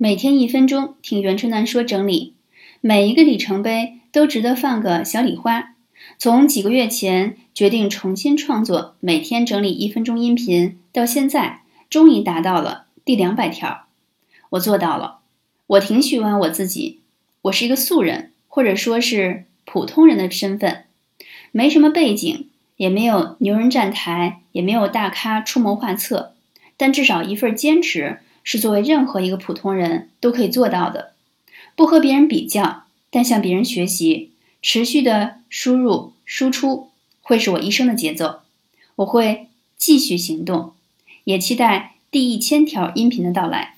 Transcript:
每天一分钟听袁春楠说整理，每一个里程碑都值得放个小礼花。从几个月前决定重新创作，每天整理一分钟音频，到现在终于达到了第两百条，我做到了。我挺喜欢我自己，我是一个素人，或者说是普通人的身份，没什么背景，也没有牛人站台，也没有大咖出谋划策，但至少一份坚持。是作为任何一个普通人都可以做到的，不和别人比较，但向别人学习，持续的输入输出，会是我一生的节奏。我会继续行动，也期待第一千条音频的到来。